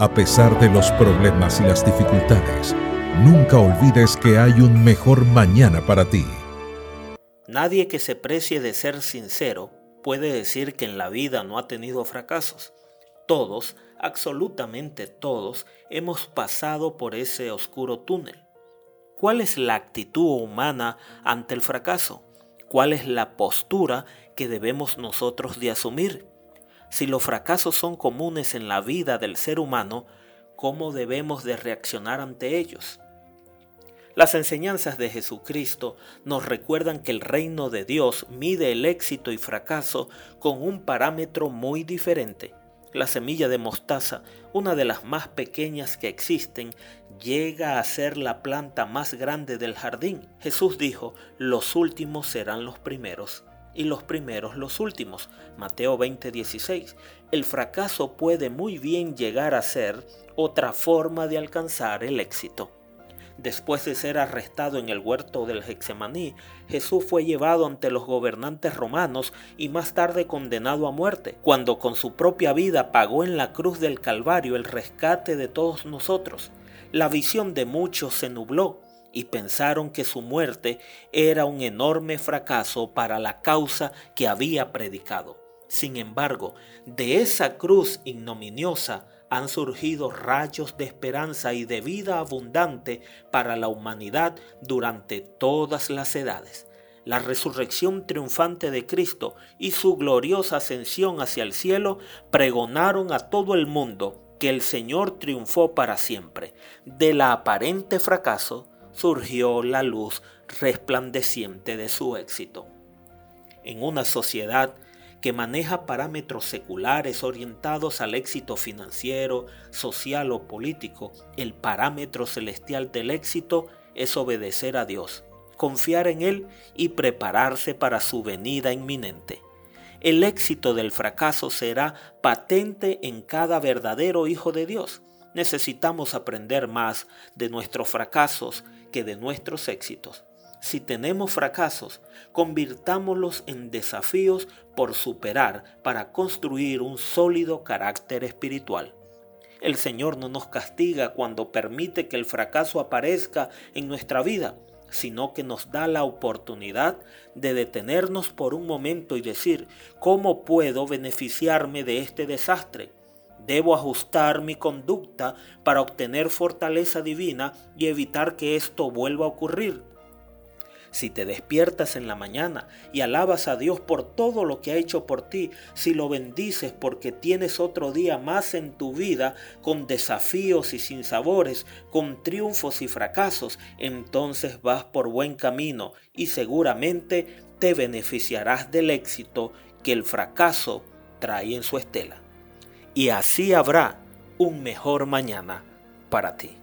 A pesar de los problemas y las dificultades, nunca olvides que hay un mejor mañana para ti. Nadie que se precie de ser sincero puede decir que en la vida no ha tenido fracasos. Todos, absolutamente todos, hemos pasado por ese oscuro túnel. ¿Cuál es la actitud humana ante el fracaso? ¿Cuál es la postura que debemos nosotros de asumir? Si los fracasos son comunes en la vida del ser humano, ¿cómo debemos de reaccionar ante ellos? Las enseñanzas de Jesucristo nos recuerdan que el reino de Dios mide el éxito y fracaso con un parámetro muy diferente. La semilla de mostaza, una de las más pequeñas que existen, llega a ser la planta más grande del jardín. Jesús dijo, los últimos serán los primeros y los primeros los últimos. Mateo 20:16. El fracaso puede muy bien llegar a ser otra forma de alcanzar el éxito. Después de ser arrestado en el huerto del Hexemaní, Jesús fue llevado ante los gobernantes romanos y más tarde condenado a muerte, cuando con su propia vida pagó en la cruz del Calvario el rescate de todos nosotros. La visión de muchos se nubló y pensaron que su muerte era un enorme fracaso para la causa que había predicado. Sin embargo, de esa cruz ignominiosa han surgido rayos de esperanza y de vida abundante para la humanidad durante todas las edades. La resurrección triunfante de Cristo y su gloriosa ascensión hacia el cielo pregonaron a todo el mundo que el Señor triunfó para siempre. De la aparente fracaso surgió la luz resplandeciente de su éxito. En una sociedad que maneja parámetros seculares orientados al éxito financiero, social o político, el parámetro celestial del éxito es obedecer a Dios, confiar en Él y prepararse para su venida inminente. El éxito del fracaso será patente en cada verdadero hijo de Dios. Necesitamos aprender más de nuestros fracasos que de nuestros éxitos. Si tenemos fracasos, convirtámoslos en desafíos por superar para construir un sólido carácter espiritual. El Señor no nos castiga cuando permite que el fracaso aparezca en nuestra vida, sino que nos da la oportunidad de detenernos por un momento y decir, ¿cómo puedo beneficiarme de este desastre? Debo ajustar mi conducta para obtener fortaleza divina y evitar que esto vuelva a ocurrir. Si te despiertas en la mañana y alabas a Dios por todo lo que ha hecho por ti, si lo bendices porque tienes otro día más en tu vida con desafíos y sinsabores, con triunfos y fracasos, entonces vas por buen camino y seguramente te beneficiarás del éxito que el fracaso trae en su estela. Y así habrá un mejor mañana para ti.